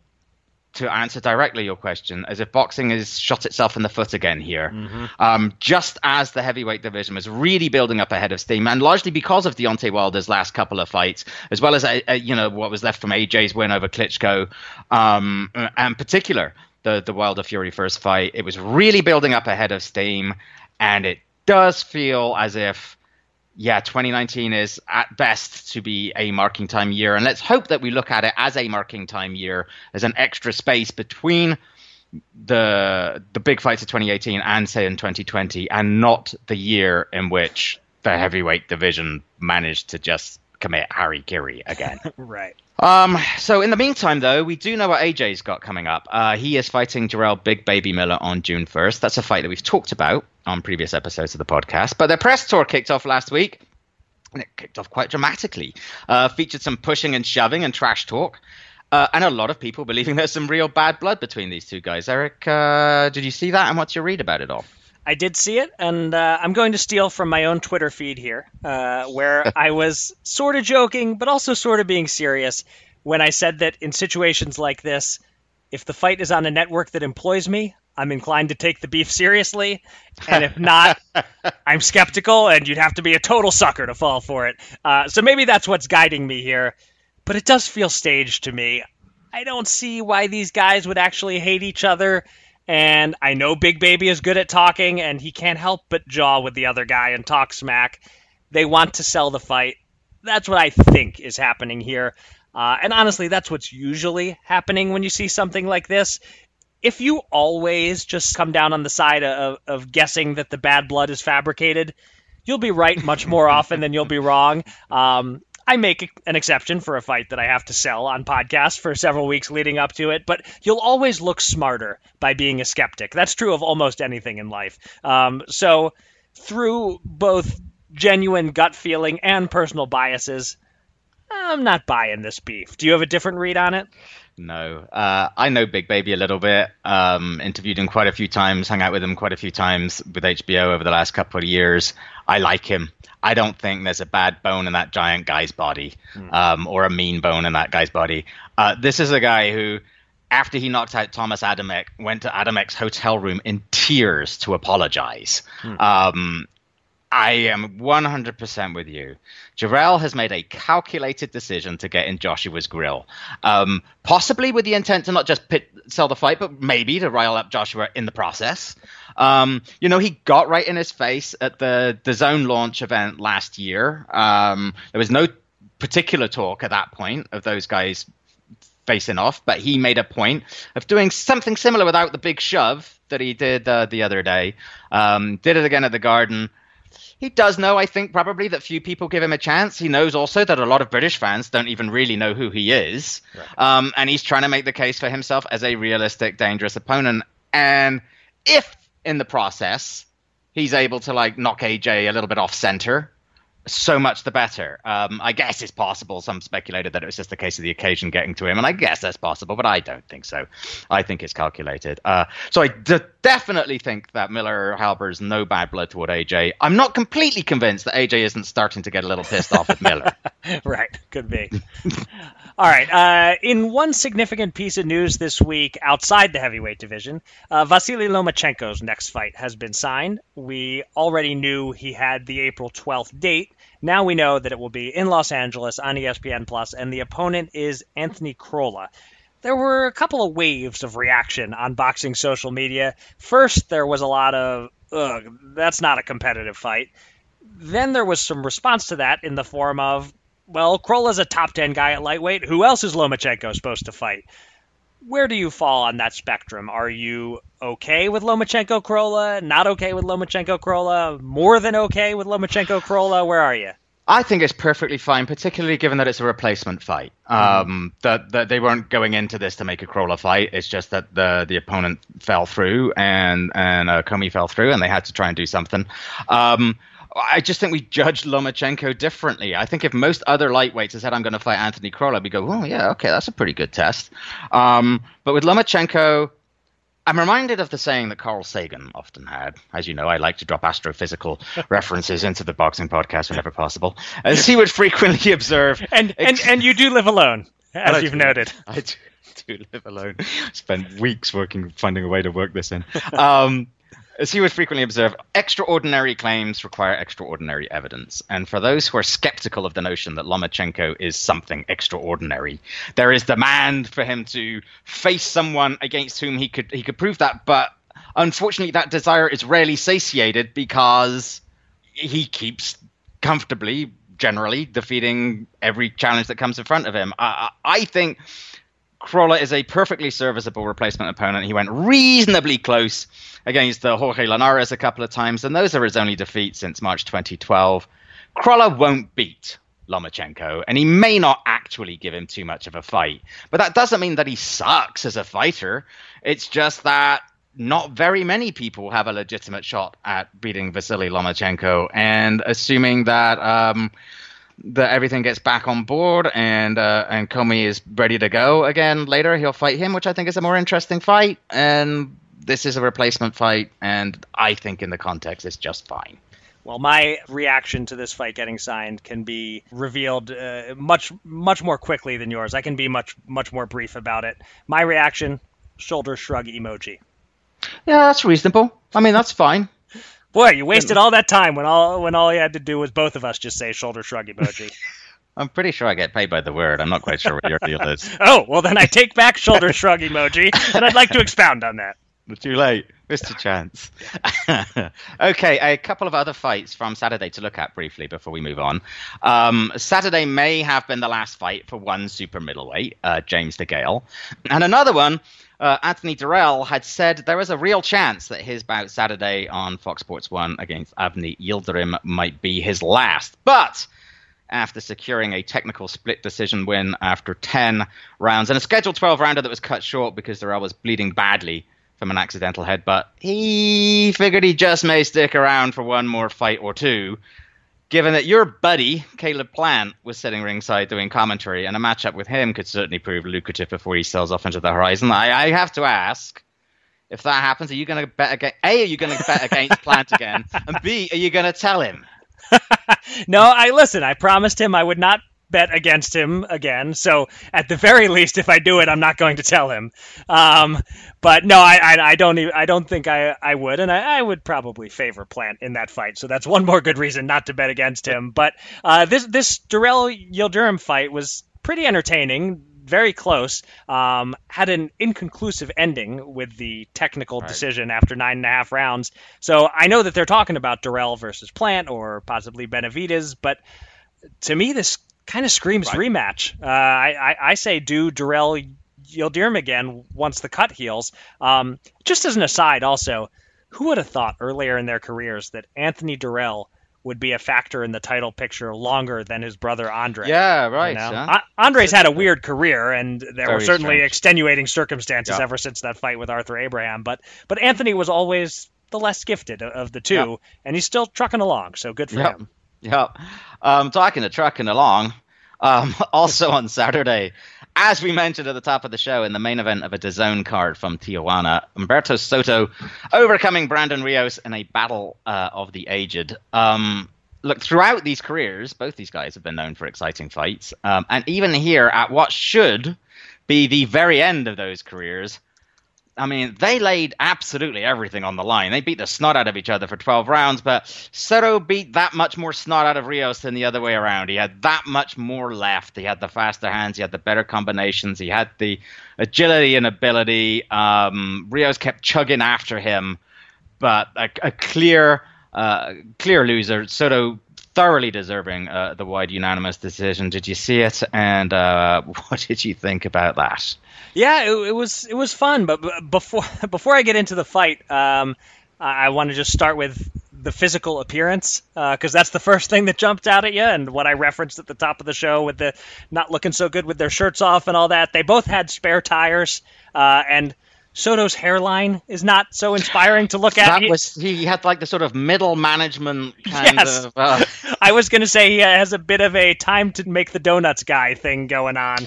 to answer directly your question, as if boxing has shot itself in the foot again here. Um, just as the heavyweight division was really building up ahead of steam, and largely because of Deontay Wilder's last couple of fights, as well as uh, uh, you know what was left from AJ's win over Klitschko, um, and particular the the Wilder Fury first fight, it was really building up ahead of steam, and it does feel as if yeah, 2019 is at best to be a marking time year. And let's hope that we look at it as a marking time year, as an extra space between the the big fights of 2018 and say in 2020, and not the year in which the heavyweight division managed to just commit hara-kiri again. Right. Um, so in the meantime, though, we do know what AJ's got coming up. Uh, he is fighting Jarrell Big Baby Miller on June 1st. That's a fight that we've talked about on previous episodes of the podcast. But their press tour kicked off last week, and it kicked off quite dramatically. Uh, featured some pushing and shoving and trash talk. Uh, and a lot of people believing there's some real bad blood between these two guys. Eric, uh, did you see that? And what's your read about it all? I did see it, and uh, I'm going to steal from my own Twitter feed here, uh, where I was sort of joking, but also sort of being serious when I said that in situations like this, if the fight is on a network that employs me, I'm inclined to take the beef seriously, and if not, I'm skeptical, and you'd have to be a total sucker to fall for it. Uh, so maybe that's what's guiding me here, but it does feel staged to me. I don't see why these guys would actually hate each other. And I know Big Baby is good at talking, and he can't help but jaw with the other guy and talk smack. They want to sell the fight. That's what I think is happening here. Uh, and honestly, that's what's usually happening when you see something like this. If you always just come down on the side of, of guessing that the bad blood is fabricated, you'll be right much more often than you'll be wrong. Um, I make an exception for a fight that I have to sell on podcast for several weeks leading up to it, but you'll always look smarter by being a skeptic. That's true of almost anything in life. Um, so, through both genuine gut feeling and personal biases, I'm not buying this beef. Do you have a different read on it? No, uh, I know Big Baby a little bit. Um, interviewed him quite a few times, hung out with him quite a few times with HBO over the last couple of years. I like him. I don't think there's a bad bone in that giant guy's body, um, or a mean bone in that guy's body. Uh, this is a guy who, after he knocked out Tomasz Adamek, went to Adamek's hotel room in tears to apologize. Um, I am 100% with you. Jarrell has made a calculated decision to get in Joshua's grill, um, possibly with the intent to not just pit, sell the fight, but maybe to rile up Joshua in the process. Um, you know, he got right in his face at the DAZN launch event last year. Um, there was no particular talk at that point of those guys facing off, but he made a point of doing something similar without the big shove that he did uh, the other day. Um, did it again at the Garden he does know, I think, probably that few people give him a chance. He knows also that a lot of British fans don't even really know who he is. Right. Um, and he's trying to make the case for himself as a realistic, dangerous opponent. And if in the process he's able to like knock AJ a little bit off center, so much the better. Um, I guess it's possible. Some speculated that it was just a case of the occasion getting to him, and I guess that's possible, but I don't think so. I think it's calculated. Uh, so I d- definitely think that Miller harbors no bad blood toward AJ. I'm not completely convinced that AJ isn't starting to get a little pissed off with Miller. right, could be. All right. Uh, in one significant piece of news this week outside the heavyweight division, uh, Vasily Lomachenko's next fight has been signed. We already knew he had the April 12th date. Now we know that it will be in Los Angeles on ESPN Plus, and the opponent is Anthony Crolla. There were a couple of waves of reaction on boxing social media. First, there was a lot of, ugh, that's not a competitive fight. Then there was some response to that in the form of, well, Crolla's a top 10 guy at lightweight. Who else is Lomachenko supposed to fight? Where do you fall on that spectrum? Are you okay with Lomachenko Crolla? Not okay with Lomachenko Crolla? More than okay with Lomachenko Crolla? Where are you? I think it's perfectly fine, particularly given that it's a replacement fight. Mm-hmm. Um, that, that they weren't going into this to make a Crolla fight. It's just that the the opponent fell through and and uh, Commey fell through, and they had to try and do something. Um, I just think we judged Lomachenko differently. I think if most other lightweights had said, I'm going to fight Anthony Crolla, we go, oh, yeah, okay, that's a pretty good test. Um, but with Lomachenko, I'm reminded of the saying that Carl Sagan often had. As you know, I like to drop astrophysical references into the boxing podcast whenever possible. As he would frequently observe. And, and, and you do live alone, as you've do, noted. I do, do live alone. Spent weeks working, finding a way to work this in. Um, as he would frequently observe, extraordinary claims require extraordinary evidence. And for those who are skeptical of the notion that Lomachenko is something extraordinary, there is demand for him to face someone against whom he could he could prove that. But unfortunately, that desire is rarely satiated because he keeps comfortably, generally, defeating every challenge that comes in front of him. I, I think Crolla is a perfectly serviceable replacement opponent. He went reasonably close against the Jorge Linares a couple of times, and those are his only defeats since March 2012. Crolla won't beat Lomachenko, and he may not actually give him too much of a fight. But that doesn't mean that he sucks as a fighter. It's just that not very many people have a legitimate shot at beating Vasily Lomachenko, and assuming that um, that everything gets back on board and uh, and Commey is ready to go again later, he'll fight him, which I think is a more interesting fight. And this is a replacement fight, and I think in the context it's just fine. Well, my reaction to this fight getting signed can be revealed uh, much much more quickly than yours. I can be much much more brief about it. My reaction: shoulder shrug emoji. Yeah, that's reasonable. I mean, that's fine. Boy, you wasted all that time when all when all you had to do was both of us just say shoulder shrug emoji. I'm pretty sure I get paid by the word. I'm not quite sure what your deal is. oh, well then I take back shoulder shrug emoji, and I'd like to expound on that. Too late. Missed a chance. okay, a couple of other fights from Saturday to look at briefly before we move on. Um, Saturday may have been the last fight for one super middleweight, uh, James DeGale. And another one, uh, Anthony Dirrell had said there was a real chance that his bout Saturday on Fox Sports 1 against Avni Yildirim might be his last. But after securing a technical split decision win after 10 rounds and a scheduled 12 rounder that was cut short because Dirrell was bleeding badly from an accidental headbutt. He figured he just may stick around for one more fight or two, given that your buddy, Caleb Plant, was sitting ringside doing commentary, and a matchup with him could certainly prove lucrative before he sails off into the horizon. I, I have to ask. If that happens, are you going to bet against A? Are you going to bet against Plant again? And B, are you going to tell him? no, I listen. I promised him I would not bet against him again. So at the very least, if I do it, I'm not going to tell him. Um, but no, I, I, I, don't even, I don't think I, I would, and I, I, would probably favor Plant in that fight. So that's one more good reason not to bet against him. But uh, this this Dirrell Yildirim fight was pretty entertaining. Very close. Um, had an inconclusive ending with the technical right. decision after nine and a half rounds. So I know that they're talking about Dirrell versus Plant or possibly Benavidez, but to me, this kind of screams right. rematch. Uh, I, I, say do Dirrell Yildirim again once the cut heals. Um, just as an aside, also, who would have thought earlier in their careers that Anthony Dirrell would be a factor in the title picture longer than his brother Andre. Yeah, right. You know? A- Andre's had a weird career, and there were certainly strange. extenuating circumstances Yeah. ever since that fight with Arthur Abraham. But but Anthony was always the less gifted of the two, Yeah. and he's still trucking along. So good for him. Yep. Um, talking to trucking along. Um, also on Saturday, as we mentioned at the top of the show, in the main event of a DAZN card from Tijuana, Humberto Soto overcoming Brandon Rios in a battle uh, of the aged. Um, look, throughout these careers, both these guys have been known for exciting fights, um, and even here at what should be the very end of those careers, I mean, they laid absolutely everything on the line. They beat the snot out of each other for 12 rounds, but Soto beat that much more snot out of Rios than the other way around. He had that much more left. He had the faster hands. He had the better combinations. He had the agility and ability. Um, Rios kept chugging after him, but a, a clear, uh, clear loser. Soto thoroughly deserving uh, the wide unanimous decision. Did you see it? And uh, what did you think about that? Yeah, it, it was it was fun. But before before I get into the fight, um, I, I want to just start with the physical appearance because that's the first thing that jumped out at you, and what I referenced at the top of the show with the not looking so good with their shirts off and all that. They both had spare tires, uh, and Soto's hairline is not so inspiring to look at. That He- was he had like the sort of middle management kind Yes. of. Uh, I was going to say he has a bit of a time to make the donuts guy thing going on.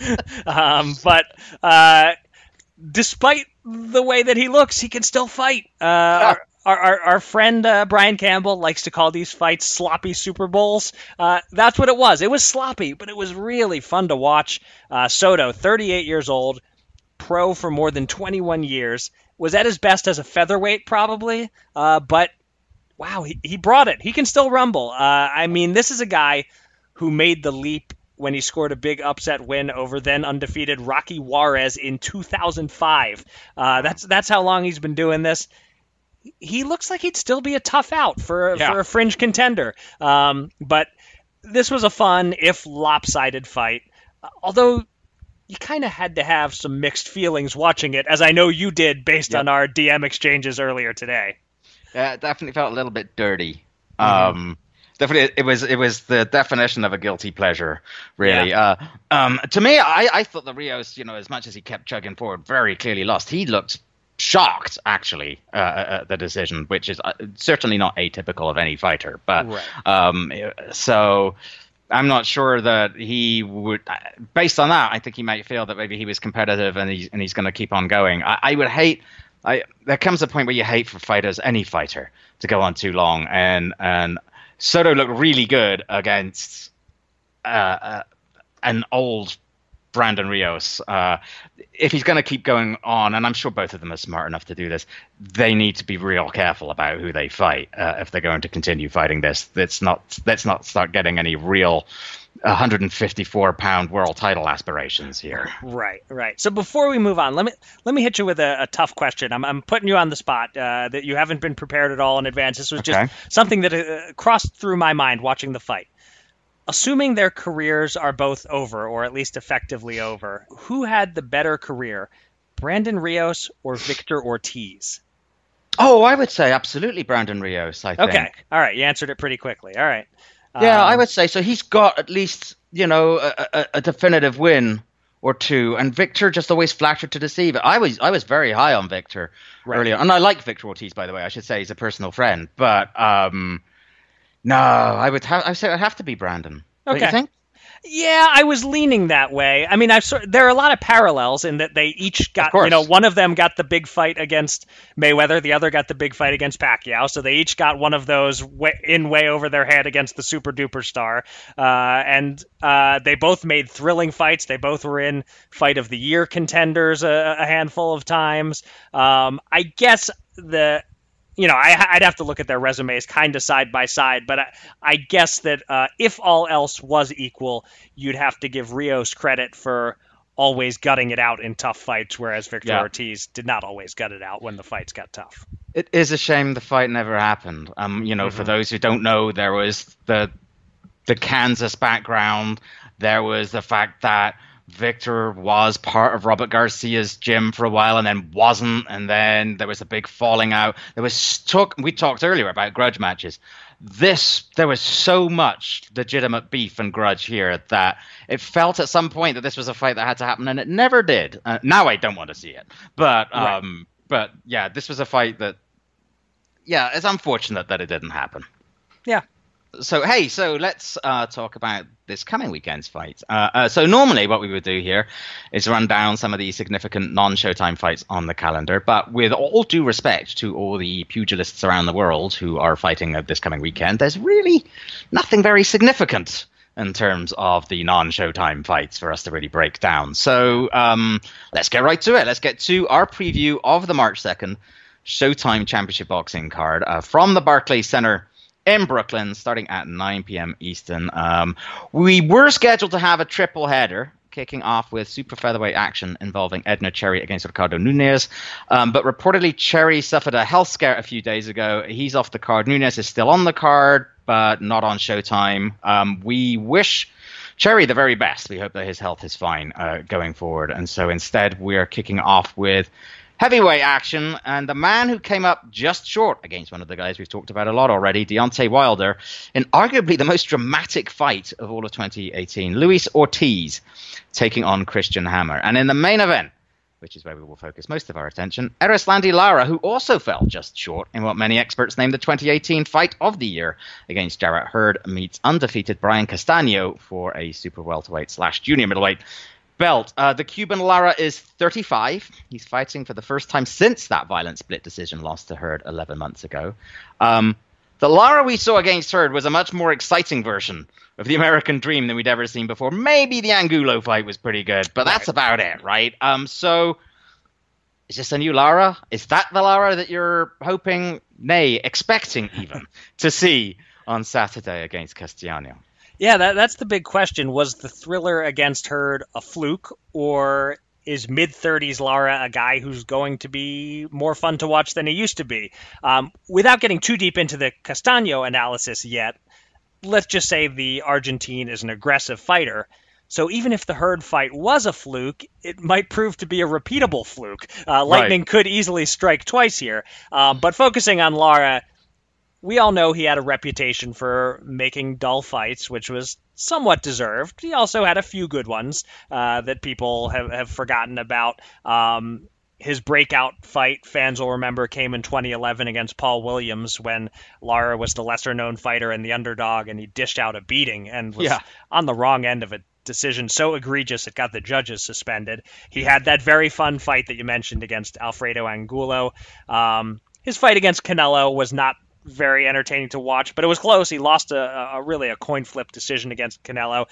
um, but uh, despite the way that he looks, he can still fight. Uh, our, our, our friend uh, Brian Campbell likes to call these fights sloppy Super Bowls. Uh, that's what it was. It was sloppy, but it was really fun to watch. Uh, Soto, 38 years old, pro for more than 21 years, was at his best as a featherweight, probably, uh, but wow, he, he brought it. He can still rumble. Uh, I mean, this is a guy who made the leap when he scored a big upset win over then undefeated Rocky Juarez in 2005. Uh, that's that's how long he's been doing this. He looks like he'd still be a tough out for Yeah. for a fringe contender. Um, but this was a fun, if lopsided fight. Although you kind of had to have some mixed feelings watching it, as I know you did based Yep. on our DM exchanges earlier today. yeah, it definitely felt a little bit dirty. Um, definitely, it was it was the definition of a guilty pleasure, really. Uh, um, to me, I, I thought the Rios, you know, as much as he kept chugging forward, very clearly lost. He looked shocked, actually, uh, at the decision, which is uh, certainly not atypical of any fighter. But Right. um, so. I'm not sure that he would. Based on that, I think he might feel that maybe he was competitive and he's and he's going to keep on going. I, I would hate. I there comes a point where you hate for fighters, any fighter, to go on too long. And and Soto looked really good against uh, uh, an old Brandon Rios. Uh, if he's going to keep going on, and I'm sure both of them are smart enough to do this, they need to be real careful about who they fight uh, if they're going to continue fighting this. Let's not let's not start getting any real 154 pound world title aspirations here. Right, right. So before we move on, let me let me hit you with a, a tough question. I'm, I'm putting you on the spot uh, that you haven't been prepared at all in advance. This was Okay. just something that uh, crossed through my mind watching the fight. Assuming their careers are both over, or at least effectively over, who had the better career, Brandon Rios or Victor Ortiz? Oh, I would say absolutely Brandon Rios. I think. Okay, all right. You answered it pretty quickly. All right. Yeah, Um, I would say so. He's got at least you know a, a, a definitive win or two, and Victor just always flattered to deceive. I was I was very high on Victor Right. earlier, and I like Victor Ortiz by the way. I should say he's a personal friend, but um, no, I would have I would say it'd have to be Brandon. Okay. think? Yeah, I was leaning that way. I mean, I've sort there are a lot of parallels in that they each got, you know, one of them got the big fight against Mayweather, the other got the big fight against Pacquiao. So they each got one of those way, in way over their head against the super duper star. Uh, and uh, they both made thrilling fights. They both were in fight of the year contenders a, a handful of times. Um, I guess the you know, I, I'd have to look at their resumes kind of side by side, but I, I guess that uh, if all else was equal, you'd have to give Rios credit for always gutting it out in tough fights, whereas Victor Yeah. Ortiz did not always gut it out when the fights got tough. It is a shame the fight never happened. Um, you know, for those who don't know, there was the the Kansas background. There was the fact that Victor was part of Robert Garcia's gym for a while and then wasn't, and then there was a big falling out. There was talk. We talked earlier about grudge matches. this there was so much legitimate beef and grudge here that it felt at some point that this was a fight that had to happen, and it never did. Uh, now I don't want to see it, but um, right. but yeah, this was a fight that yeah, it's unfortunate that it didn't happen. Yeah, so hey, so let's uh, talk about this coming weekend's fight. Uh, uh, so normally, what we would do here is run down some of the significant non-Showtime fights on the calendar. But with all due respect to all the pugilists around the world who are fighting this coming weekend, there's really nothing very significant in terms of the non-Showtime fights for us to really break down. So um, let's get right to it. Let's get to our preview of the March second Showtime Championship Boxing card uh, from the Barclays Center in Brooklyn, starting at 9 p.m. Eastern. Um, we were scheduled to have a triple header kicking off with super featherweight action involving Edner Cherry against Ricardo Nunez. Um, but reportedly, Cherry suffered a health scare a few days ago. He's off the card. Nunez is still on the card, but not on Showtime. Um, we wish. Cherry the very best. We hope that his health is fine uh, going forward. And so instead, we're kicking off with heavyweight action, and the man who came up just short against one of the guys we've talked about a lot already, Deontay Wilder, in arguably the most dramatic fight of all of 2018, Luis Ortiz taking on Christian Hammer. And in the main event, which is where we will focus most of our attention, Erislandy Lara, who also fell just short in what many experts name the 2018 fight of the year against Jarrett Hurd, meets undefeated Brian Castaño for a super welterweight slash junior middleweight belt. Uh, the Cuban Lara is 35. He's fighting for the first time since that violent split decision loss to Hurd 11 months ago. Um, the Lara we saw against Hurd was a much more exciting version of the American Dream than we'd ever seen before. Maybe the Angulo fight was pretty good, but that's about it, right? Um, so is this a new Lara? Is that the Lara that you're hoping, nay, expecting even to see on Saturday against Castaño? Yeah, that, that's the big question. Was the thriller against Hurd a fluke, or is mid 30s Lara a guy who's going to be more fun to watch than he used to be? Um, without getting too deep into the Castaño analysis yet, let's just say the Argentine is an aggressive fighter. So even if the Hurd fight was a fluke, it might prove to be a repeatable fluke. Uh, lightning right. could easily strike twice here. Um, but focusing on Lara, we all know he had a reputation for making dull fights, which was somewhat deserved. He also had a few good ones uh, that people have, have forgotten about. Um, his breakout fight, fans will remember, came in 2011 against Paul Williams when Lara was the lesser known fighter and the underdog, and he dished out a beating and was yeah. on the wrong end of a decision so egregious it got the judges suspended. He had that very fun fight that you mentioned against Alfredo Angulo. Um, his fight against Canelo was not very entertaining to watch, but it was close. He lost a, a really a coin flip decision against Canelo.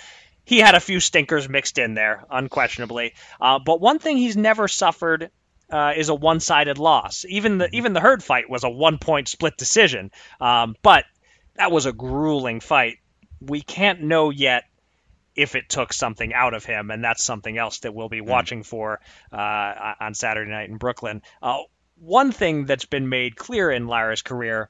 He had a few stinkers mixed in there, unquestionably. Uh, but one thing he's never suffered uh, is a one-sided loss. Even the even the Hurd fight was a one-point split decision, um, but that was a grueling fight. We can't know yet if it took something out of him, and that's something else that we'll be hmm. watching for uh, on Saturday night in Brooklyn. Uh, one thing that's been made clear in Lara's career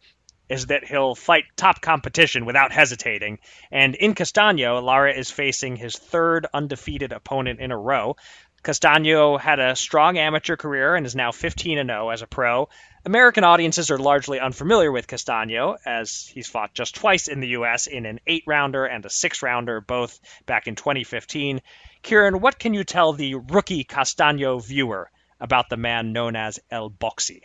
is that he'll fight top competition without hesitating. And in Castaño, Lara is facing his third undefeated opponent in a row. Castaño had a strong amateur career and is now 15 0 as a pro. American audiences are largely unfamiliar with Castaño, as he's fought just twice in the U.S. in an eight rounder and a six rounder, both back in 2015. Kieran, what can you tell the rookie Castaño viewer about the man known as El Boxy?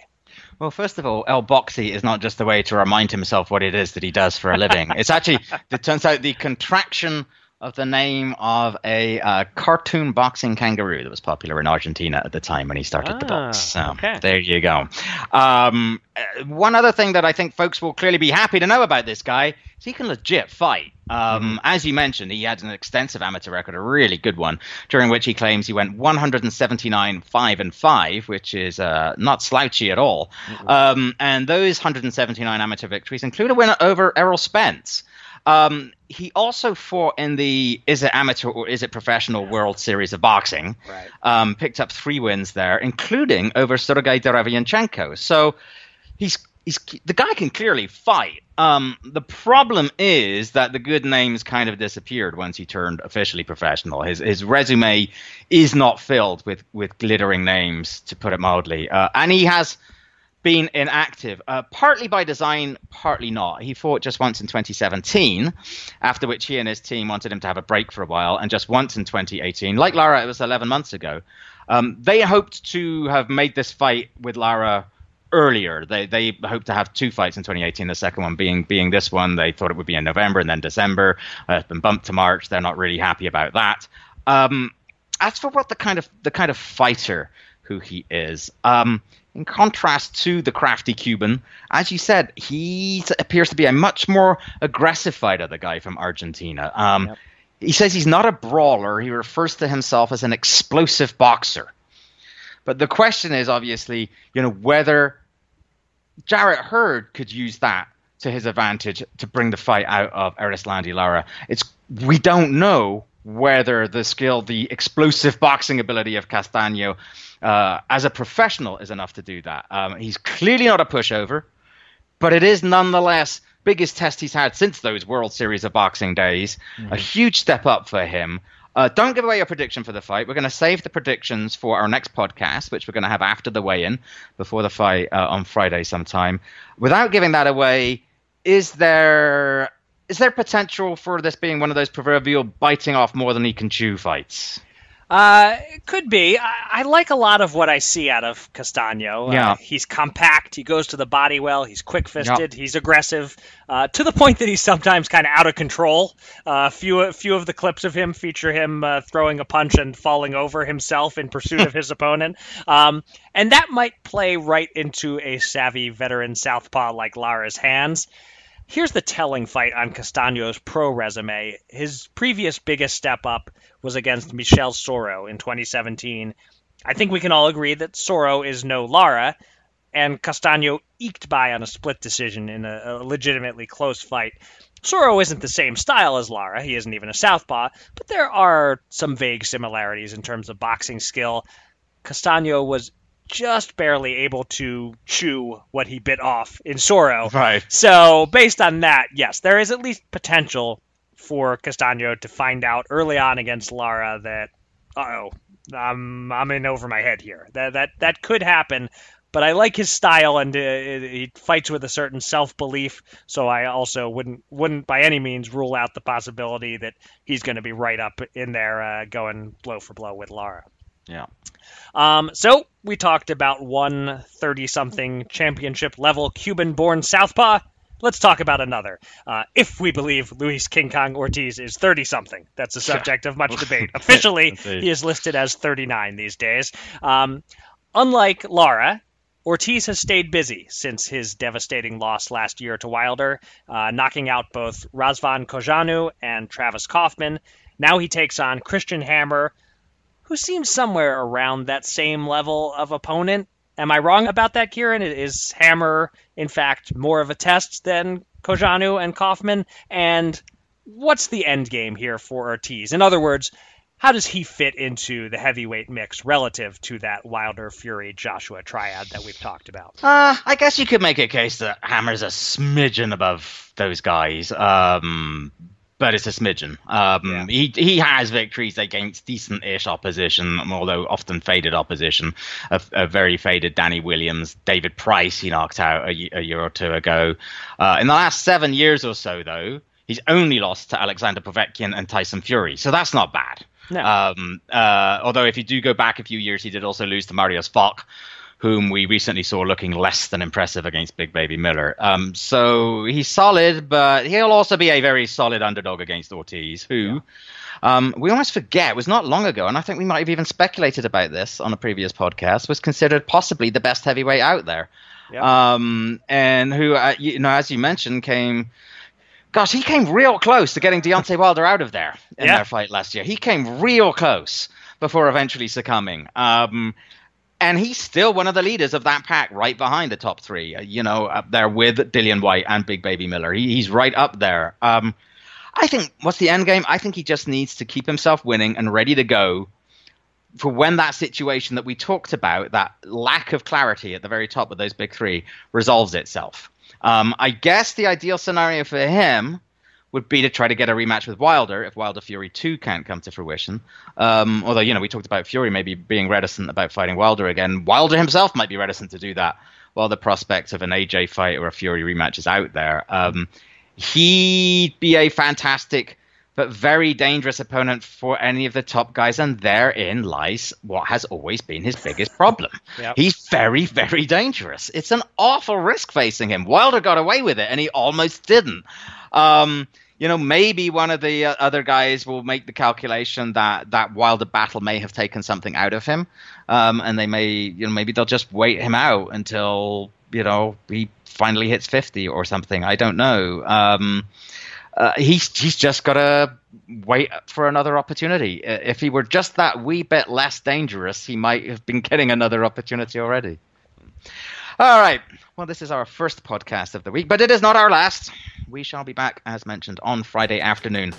Well, first of all, El Boxy is not just a way to remind himself what it is that he does for a living. it's actually, it turns out, the contraction of the name of a uh, cartoon boxing kangaroo that was popular in Argentina at the time when he started ah, the box. So okay. there you go. Um, uh, one other thing that I think folks will clearly be happy to know about this guy is he can legit fight. Um, mm-hmm. As you mentioned, he had an extensive amateur record, a really good one, during which he claims he went 179 5 and 5, which is uh, not slouchy at all. Mm-hmm. Um, and those 179 amateur victories include a win over Errol Spence. Um, he also fought in the is it amateur or is it professional World Series of Boxing. Right. Um, picked up three wins there, including over Sergei Derevyanchenko. So he's he's the guy can clearly fight. Um, the problem is that the good names kind of disappeared once he turned officially professional. His his resume is not filled with with glittering names, to put it mildly, uh, and he has been inactive, uh, partly by design, partly not. He fought just once in 2017, after which he and his team wanted him to have a break for a while, and just once in 2018. Like Lara, it was 11 months ago. Um, they hoped to have made this fight with Lara earlier. They they hoped to have two fights in 2018. The second one being being this one. They thought it would be in November and then December. Uh, it's been bumped to March. They're not really happy about that. Um, as for what the kind of the kind of fighter who he is. Um, in contrast to the crafty Cuban, as you said, he appears to be a much more aggressive fighter, the guy from Argentina. Um, yep. He says he's not a brawler. He refers to himself as an explosive boxer. But the question is obviously, you know, whether Jarrett Hurd could use that to his advantage to bring the fight out of Erislandy Lara. It's we don't know whether the skill, the explosive boxing ability of Castaño uh, as a professional is enough to do that. Um, he's clearly not a pushover, but it is nonetheless biggest test he's had since those World Series of Boxing days. Mm-hmm. A huge step up for him. Uh, don't give away your prediction for the fight. We're going to save the predictions for our next podcast, which we're going to have after the weigh-in, before the fight uh, on Friday sometime. Without giving that away, is there is there potential for this being one of those proverbial biting off more than he can chew fights? Uh, it could be. I, I, like a lot of what I see out of Castaño. Uh, yeah. he's compact. He goes to the body well. He's quick fisted. Yep. He's aggressive uh, to the point that he's sometimes kind of out of control. Uh, a few, a few of the clips of him feature him uh, throwing a punch and falling over himself in pursuit of his opponent. Um, and that might play right into a savvy veteran southpaw like Lara's hands. Here's the telling fight on Castaño's pro resume. His previous biggest step up was against Michel Soro in 2017. I think we can all agree that Soro is no Lara, and Castaño eked by on a split decision in a, a legitimately close fight. Soro isn't the same style as Lara, he isn't even a southpaw, but there are some vague similarities in terms of boxing skill. Castaño was just barely able to chew what he bit off in Soro. Right. So, based on that, yes, there is at least potential for Castaño to find out early on against Lara that, oh, I'm I'm in over my head here. That that that could happen. But I like his style, and uh, he fights with a certain self belief. So I also wouldn't wouldn't by any means rule out the possibility that he's going to be right up in there, uh, going blow for blow with Lara. Yeah. Um, so we talked about one 30 something championship level Cuban born Southpaw. Let's talk about another. Uh, if we believe Luis King Kong Ortiz is 30 something, that's the subject of much debate. Officially, he is listed as 39 these days. Um, unlike Lara, Ortiz has stayed busy since his devastating loss last year to Wilder, uh, knocking out both Razvan Cojanu and Travis Kauffman. Now he takes on Christian Hammer, who seems somewhere around that same level of opponent. Am I wrong about that, Kieran? Is Hammer, in fact, more of a test than Cojanu and Kauffman? And what's the end game here for Ortiz? In other words, how does he fit into the heavyweight mix relative to that Wilder Fury Joshua triad that we've talked about? Uh, I guess you could make a case that Hammer's a smidgen above those guys. Um, but it's a smidgen. Um, yeah. He he has victories against decent-ish opposition, although often faded opposition. A, a, very faded Danny Williams, David Price, he knocked out a, a year or two ago. Uh, in the last seven years or so, though, he's only lost to Alexander Povetkin and Tyson Fury, so that's not bad. No. Um, uh, although if you do go back a few years, he did also lose to Mariusz Wach whom we recently saw looking less than impressive against Big Baby Miller. Um, so he's solid, but he'll also be a very solid underdog against Ortiz, who. Yeah. Um, we almost forget was not long ago, and I think we might have even speculated about this on a previous podcast. Was considered possibly the best heavyweight out there, yeah. um, and who, uh, you know, as you mentioned, came. Gosh, he came real close to getting Deontay Wilder out of there in yeah. their fight last year. He came real close before eventually succumbing. Um, and he's still one of the leaders of that pack, right behind the top three. Uh, you know, up there with Dillian Whyte and Big Baby Miller. He, he's right up there. Um, I think what's the end game? I think he just needs to keep himself winning and ready to go for when that situation that we talked about, that lack of clarity at the very top of those big three, resolves itself. Um, I guess the ideal scenario for him would be to try to get a rematch with Wilder if Wilder Fury 2 can't come to fruition. Um, although, you know, we talked about Fury maybe being reticent about fighting Wilder again. Wilder himself might be reticent to do that while the prospect of an AJ fight or a Fury rematch is out there. Um, he'd be a fantastic but very dangerous opponent for any of the top guys, and therein lies what has always been his biggest problem. Yep. He's very, very dangerous. It's an awful risk facing him. Wilder got away with it, and he almost didn't. Um, you know, maybe one of the uh, other guys will make the calculation that that Wilder battle may have taken something out of him, um, and they may, you know, maybe they'll just wait him out until you know he finally hits fifty or something. I don't know. Um, uh, he's he's just got to wait for another opportunity. Uh, If he were just that wee bit less dangerous, he might have been getting another opportunity already. All right. Well, this is our first podcast of the week, but it is not our last. We shall be back, as mentioned, on Friday afternoon.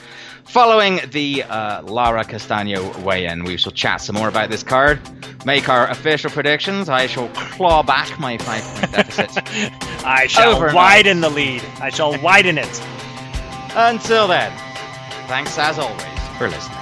Following the uh, Lara Castaño weigh in, we shall chat some more about this card, make our official predictions. I shall claw back my five point deficit. I shall Overnight. widen the lead. I shall widen it. Until then, thanks as always for listening.